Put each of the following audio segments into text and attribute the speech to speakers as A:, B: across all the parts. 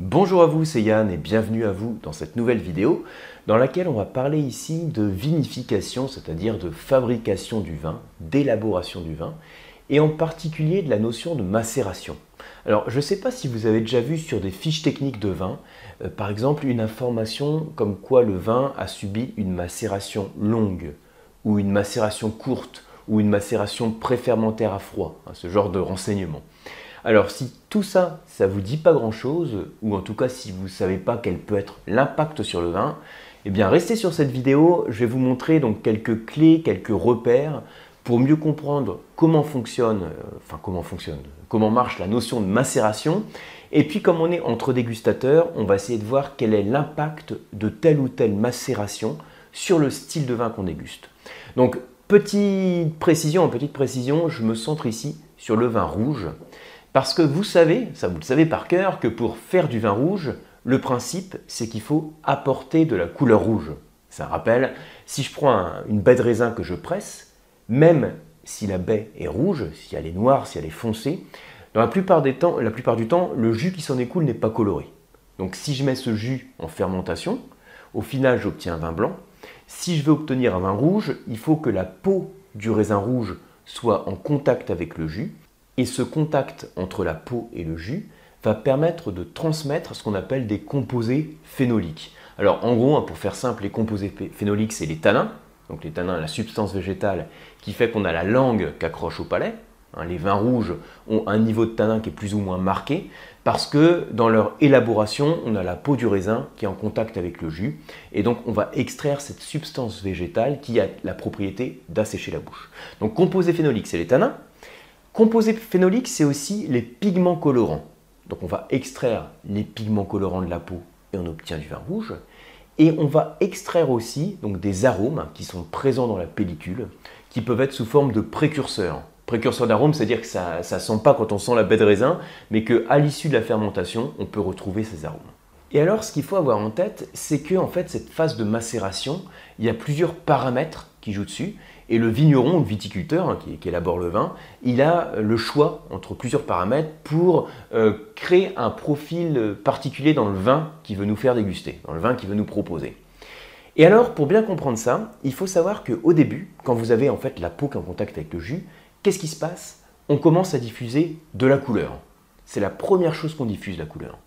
A: Bonjour à vous, c'est Yann et bienvenue à vous dans cette nouvelle vidéo dans laquelle on va parler ici de vinification, c'est-à-dire de fabrication du vin, d'élaboration du vin et en particulier de la notion de macération. Alors je ne sais pas si vous avez déjà vu sur des fiches techniques de vin, euh, par exemple une information comme quoi le vin a subi une macération longue ou une macération courte ou une macération préfermentaire à froid, hein, ce genre de renseignements. Alors si tout ça, ça vous dit pas grand-chose, ou en tout cas si vous ne savez pas quel peut être l'impact sur le vin, eh bien restez sur cette vidéo, je vais vous montrer donc quelques clés, quelques repères pour mieux comprendre comment fonctionne, euh, enfin comment fonctionne, comment marche la notion de macération. Et puis comme on est entre dégustateurs, on va essayer de voir quel est l'impact de telle ou telle macération sur le style de vin qu'on déguste. Donc petite précision, petite précision, je me centre ici sur le vin rouge. Parce que vous savez, ça vous le savez par cœur, que pour faire du vin rouge, le principe, c'est qu'il faut apporter de la couleur rouge. Ça rappelle, si je prends une baie de raisin que je presse, même si la baie est rouge, si elle est noire, si elle est foncée, dans la plupart, des temps, la plupart du temps, le jus qui s'en écoule n'est pas coloré. Donc si je mets ce jus en fermentation, au final j'obtiens un vin blanc. Si je veux obtenir un vin rouge, il faut que la peau du raisin rouge soit en contact avec le jus et ce contact entre la peau et le jus va permettre de transmettre ce qu'on appelle des composés phénoliques. Alors en gros, hein, pour faire simple, les composés phénoliques, c'est les tanins. Donc les tanins, la substance végétale qui fait qu'on a la langue qu'accroche au palais. Hein, les vins rouges ont un niveau de tanin qui est plus ou moins marqué parce que dans leur élaboration, on a la peau du raisin qui est en contact avec le jus et donc on va extraire cette substance végétale qui a la propriété d'assécher la bouche. Donc composés phénoliques, c'est les tanins. Composés phénoliques, c'est aussi les pigments colorants. Donc on va extraire les pigments colorants de la peau et on obtient du vin rouge. Et on va extraire aussi donc, des arômes qui sont présents dans la pellicule, qui peuvent être sous forme de précurseurs. Précurseur d'arômes, c'est-à-dire que ça ne sent pas quand on sent la baie de raisin, mais qu'à l'issue de la fermentation, on peut retrouver ces arômes. Et alors, ce qu'il faut avoir en tête, c'est que en fait, cette phase de macération, il y a plusieurs paramètres qui jouent dessus. Et le vigneron, le viticulteur hein, qui, élabore le vin, il a le choix entre plusieurs paramètres pour euh, créer un profil particulier dans le vin qu'il veut nous faire déguster, dans le vin qu'il veut nous proposer. Et alors, pour bien comprendre ça, il faut savoir qu'au début, quand vous avez en fait la peau qui est en contact avec le jus, qu'est-ce qui se passe? On commence à diffuser de la couleur. C'est la première chose qu'on diffuse, la couleur.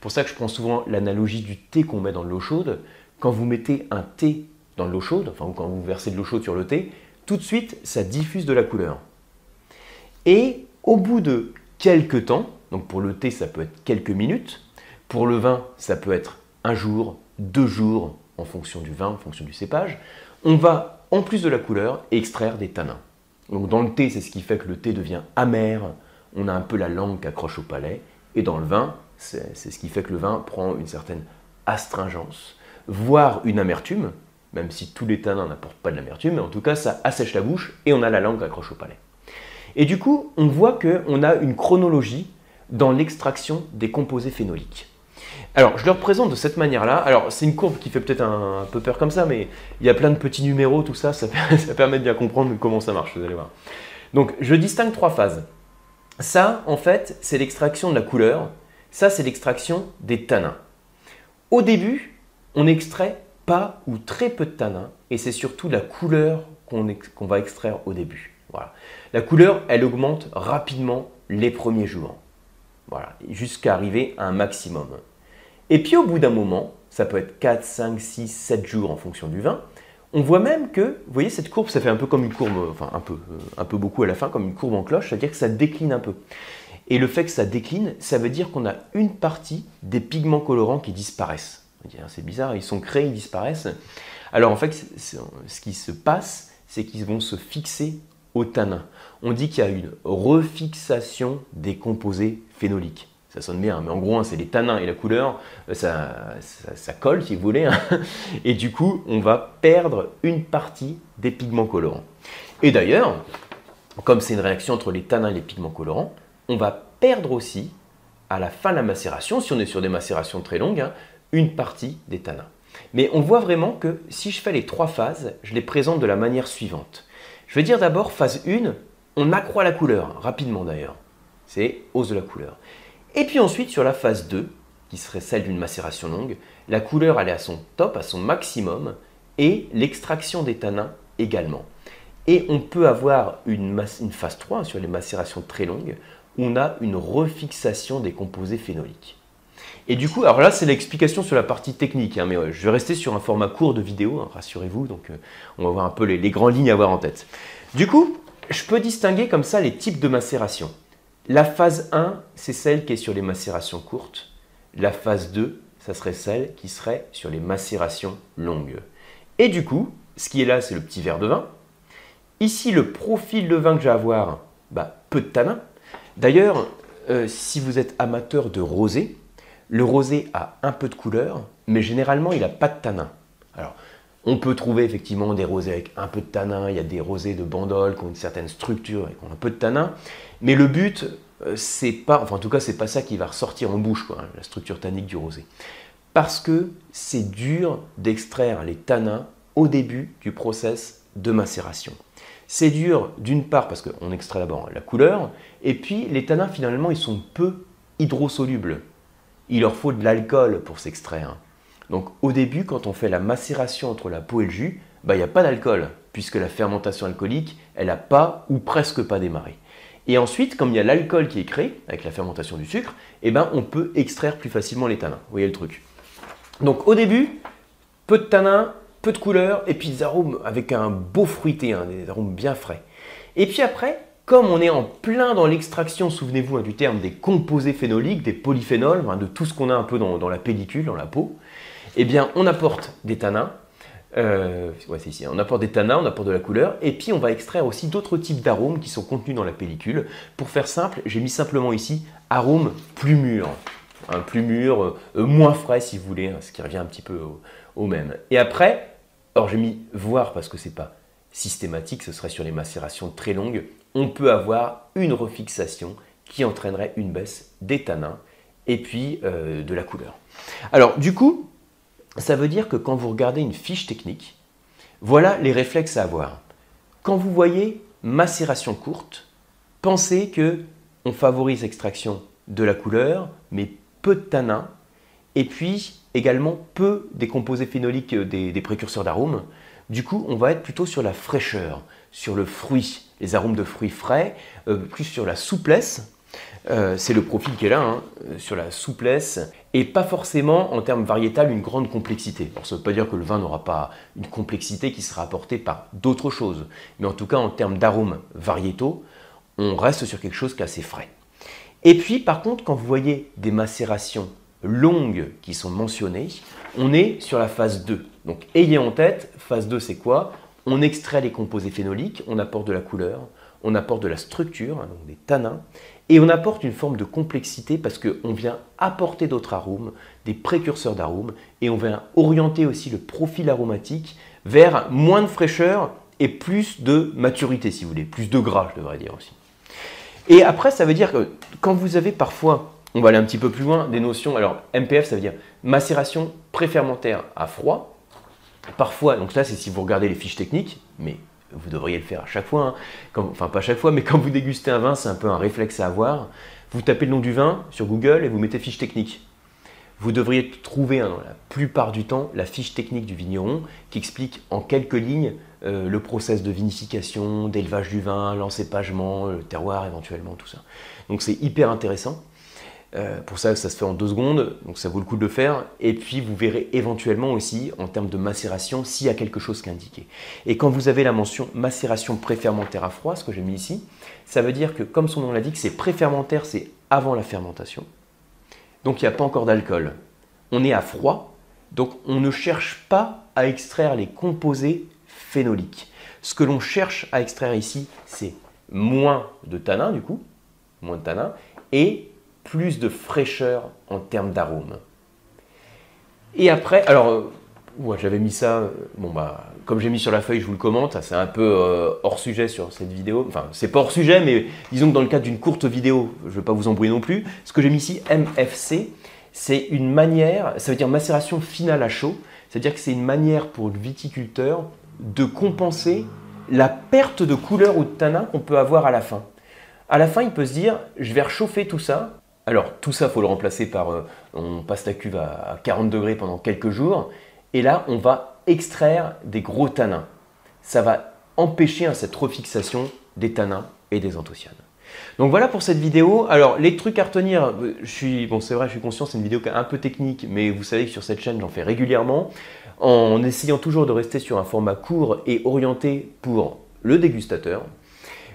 A: Pour ça que je prends souvent l'analogie du thé qu'on met dans l'eau chaude. Quand vous mettez un thé dans l'eau chaude, enfin quand vous versez de l'eau chaude sur le thé, tout de suite ça diffuse de la couleur. Et au bout de quelques temps, donc pour le thé ça peut être quelques minutes, pour le vin ça peut être un jour, deux jours en fonction du vin, en fonction du cépage, on va en plus de la couleur extraire des tanins. Donc dans le thé c'est ce qui fait que le thé devient amer, on a un peu la langue qui accroche au palais, et dans le vin c'est ce qui fait que le vin prend une certaine astringence, voire une amertume, même si tous les tanins n'apportent pas de l'amertume, mais en tout cas ça assèche la bouche et on a la langue accroche au palais. Et du coup, on voit qu'on a une chronologie dans l'extraction des composés phénoliques. Alors, je le représente de cette manière-là. Alors, c'est une courbe qui fait peut-être un, peu peur comme ça, mais il y a plein de petits numéros, tout ça, ça, ça permet de bien comprendre comment ça marche, vous allez voir. Donc, je distingue trois phases. Ça, en fait, c'est l'extraction de la couleur. Ça, c'est l'extraction des tanins. Au début, on extrait pas ou très peu de tanins et c'est surtout la couleur qu'on va extraire au début. La couleur, elle augmente rapidement les premiers jours. Jusqu'à arriver à un maximum. Et puis au bout d'un moment, ça peut être 4, 5, 6, 7 jours en fonction du vin, on voit même que, vous voyez, cette courbe, ça fait un peu comme une courbe, enfin un peu, euh, un peu beaucoup à la fin, comme une courbe en cloche, c'est-à-dire que ça décline un peu. Et le fait que ça décline, ça veut dire qu'on a une partie des pigments colorants qui disparaissent. Hein, c'est bizarre, ils sont créés, ils disparaissent. Alors en fait, ce qui se passe, c'est qu'ils vont se fixer au tanin. On dit qu'il y a une refixation des composés phénoliques. Ça sonne bien, mais en gros, hein, c'est les tanins et la couleur, euh, ça, colle si vous voulez. Hein. Et du coup, on va perdre une partie des pigments colorants. Et d'ailleurs, comme c'est une réaction entre les tanins et les pigments colorants, on va perdre aussi, à la fin de la macération, si on est sur des macérations très longues, une partie des tanins. Mais on voit vraiment que si je fais les trois phases, je les présente de la manière suivante. Je vais dire d'abord phase 1, on accroît la couleur, rapidement d'ailleurs. C'est hausse de la couleur. Et puis ensuite, sur la phase 2, qui serait celle d'une macération longue, la couleur elle est à son top, à son maximum, et l'extraction des tanins également. Et on peut avoir une, une phase 3 sur les macérations très longues, où on a une refixation des composés phénoliques. Et du coup, alors là, c'est l'explication sur la partie technique, hein, mais je vais rester sur un format court de vidéo, hein, rassurez-vous, donc euh, on va voir un peu les, grandes lignes à avoir en tête. Du coup, je peux distinguer comme ça les types de macération. La phase 1, c'est celle qui est sur les macérations courtes. La phase 2, ça serait celle qui serait sur les macérations longues. Et du coup, ce qui est là, c'est le petit verre de vin. Ici, le profil de vin que j'ai à avoir, bah, peu de tanin. D'ailleurs, euh, si vous êtes amateur de rosé, le rosé a un peu de couleur, mais généralement, il n'a pas de tanin. Alors, on peut trouver effectivement des rosés avec un peu de tanin, il y a des rosés de bandol qui ont une certaine structure et qui ont un peu de tanin, mais le but, euh, c'est pas, enfin en tout cas, c'est pas ça qui va ressortir en bouche, quoi, la structure tannique du rosé. Parce que c'est dur d'extraire les tanins au début du process de macération. C'est dur d'une part parce qu'on extrait d'abord la couleur, et puis les tanins finalement ils sont peu hydrosolubles il leur faut de l'alcool pour s'extraire. Donc au début, quand on fait la macération entre la peau et le jus, bah, il n'y a pas d'alcool, puisque la fermentation alcoolique, elle n'a pas ou presque pas démarré. Et ensuite, comme il y a l'alcool qui est créé avec la fermentation du sucre, eh ben, on peut extraire plus facilement les tanins. Vous voyez le truc. Donc au début, peu de tanins, peu de couleurs, et puis des arômes avec un beau fruité, hein, des arômes bien frais. Et puis après, comme on est en plein dans l'extraction, souvenez-vous hein, du terme des composés phénoliques, des polyphénols, de tout ce qu'on a un peu dans, la pellicule, dans la peau, eh bien on apporte des tanins, euh, hein. on apporte des tanins, on apporte de la couleur, et puis on va extraire aussi d'autres types d'arômes qui sont contenus dans la pellicule. Pour faire simple, j'ai mis simplement ici arômes plus mûrs, plus mûr, euh, moins frais si vous voulez, hein, ce qui revient un petit peu au, au même. Et après, alors j'ai mis voir parce que c'est pas systématique, ce serait sur les macérations très longues, on peut avoir une refixation qui entraînerait une baisse des tanins et puis euh, de la couleur. Alors du coup, ça veut dire que quand vous regardez une fiche technique, voilà les réflexes à avoir. Quand vous voyez macération courte, pensez que on favorise l'extraction de la couleur, mais peu de tanins, et puis également peu des composés phénoliques euh, des précurseurs d'arômes. Du coup, on va être plutôt sur la fraîcheur, sur le fruit, les arômes de fruits frais, euh, plus sur la souplesse. Euh, c'est le profil qui est là, hein, euh, sur la souplesse, et pas forcément en termes variétal une grande complexité. Alors, ça ne veut pas dire que le vin n'aura pas une complexité qui sera apportée par d'autres choses, mais en tout cas en termes d'arômes variétaux, on reste sur quelque chose qui est assez frais. Et puis par contre, quand vous voyez des macérations longues qui sont mentionnées, on est sur la phase 2. Donc ayez en tête, phase 2 c'est quoi? On extrait les composés phénoliques, on apporte de la couleur, on apporte de la structure, donc des tanins, et on apporte une forme de complexité parce qu'on vient apporter d'autres arômes, des précurseurs d'arômes, et on vient orienter aussi le profil aromatique vers moins de fraîcheur et plus de maturité, si vous voulez, plus de gras, je devrais dire aussi. Et après, ça veut dire que quand vous avez parfois on va aller un petit peu plus loin, des notions. Alors, MPF, ça veut dire macération préfermentaire à froid. Parfois, donc là, c'est si vous regardez les fiches techniques, mais vous devriez le faire à chaque fois. Hein. enfin, pas à chaque fois, mais quand vous dégustez un vin, c'est un peu un réflexe à avoir. Vous tapez le nom du vin sur Google et vous mettez fiche technique. Vous devriez trouver, hein, la plupart du temps, la fiche technique du vigneron qui explique en quelques lignes euh, le process de vinification, d'élevage du vin, l'encépagement, le terroir éventuellement, tout ça. Donc c'est hyper intéressant. Euh, pour ça, ça se fait en deux secondes, donc ça vaut le coup de le faire. Et puis, vous verrez éventuellement aussi, en termes de macération, s'il y a quelque chose qui est indiqué. Et quand vous avez la mention macération préfermentaire à froid, ce que j'ai mis ici, ça veut dire que, comme son nom l'indique, c'est préfermentaire, c'est avant la fermentation. Donc, il n'y a pas encore d'alcool. On est à froid, donc on ne cherche pas à extraire les composés phénoliques. Ce que l'on cherche à extraire ici, c'est moins de tanin, du coup, moins de tanin, et plus de fraîcheur en termes d'arôme. Et après, alors, euh, j'avais mis ça, euh, bah, comme j'ai mis sur la feuille, je vous le commente, c'est un peu euh, hors sujet sur cette vidéo. Enfin, c'est pas hors sujet, mais disons que dans le cadre d'une courte vidéo, je ne vais pas vous embrouiller non plus. Ce que j'ai mis ici, MFC, c'est une manière, ça veut dire macération finale à chaud, c'est-à-dire que c'est une manière pour le viticulteur de compenser la perte de couleur ou de tanin qu'on peut avoir à la fin. À la fin, il peut se dire, je vais réchauffer tout ça, Alors tout ça, faut le remplacer par, euh, on passe la cuve à 40 degrés pendant quelques jours, et là, on va extraire des gros tanins. Ça va empêcher hein, cette refixation des tanins et des anthocyanes. Donc voilà pour cette vidéo. Alors les trucs à retenir, euh, je suis, bon c'est vrai, je suis conscient, c'est une vidéo un peu technique, mais vous savez que sur cette chaîne j'en fais régulièrement, en essayant toujours de rester sur un format court et orienté pour le dégustateur.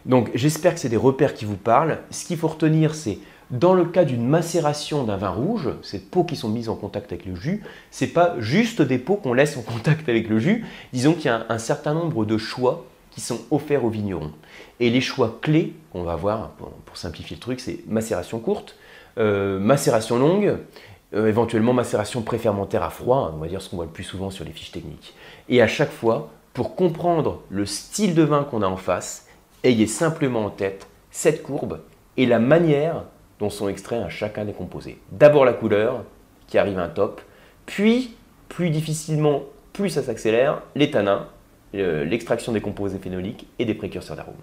A: Donc j'espère que c'est des repères qui vous parlent. Ce qu'il faut retenir, c'est dans le cas d'une macération d'un vin rouge, ces peaux qui sont mises en contact avec le jus, c'est pas juste des peaux qu'on laisse en contact avec le jus. Disons qu'il y a un certain nombre de choix qui sont offerts aux vignerons. Et les choix clés qu'on va voir, pour, simplifier le truc, c'est macération courte, euh, macération longue, euh, éventuellement macération préfermentaire à froid, on va dire ce qu'on voit le plus souvent sur les fiches techniques. Et à chaque fois, pour comprendre le style de vin qu'on a en face, ayez simplement en tête cette courbe et la manière sont extraits à chacun des composés. D'abord la couleur, qui arrive à un top, puis, plus difficilement, plus ça s'accélère, les tanins, l'extraction des composés phénoliques et des précurseurs d'arômes.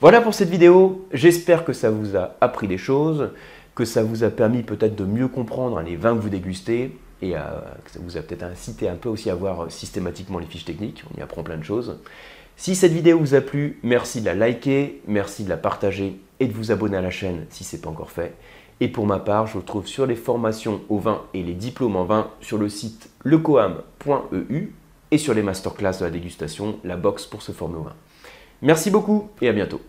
A: Voilà pour cette vidéo, j'espère que ça vous a appris des choses, que ça vous a permis peut-être de mieux comprendre les vins que vous dégustez et que ça vous a peut-être incité un peu aussi à voir systématiquement les fiches techniques, on y apprend plein de choses. Si cette vidéo vous a plu, merci de la liker, merci de la partager et de vous abonner à la chaîne si ce n'est pas encore fait. Et pour ma part, je vous retrouve sur les formations au vin et les diplômes en vin sur le site lecoam.eu et sur les masterclass de la dégustation, la box pour se former au vin. Merci beaucoup et à bientôt.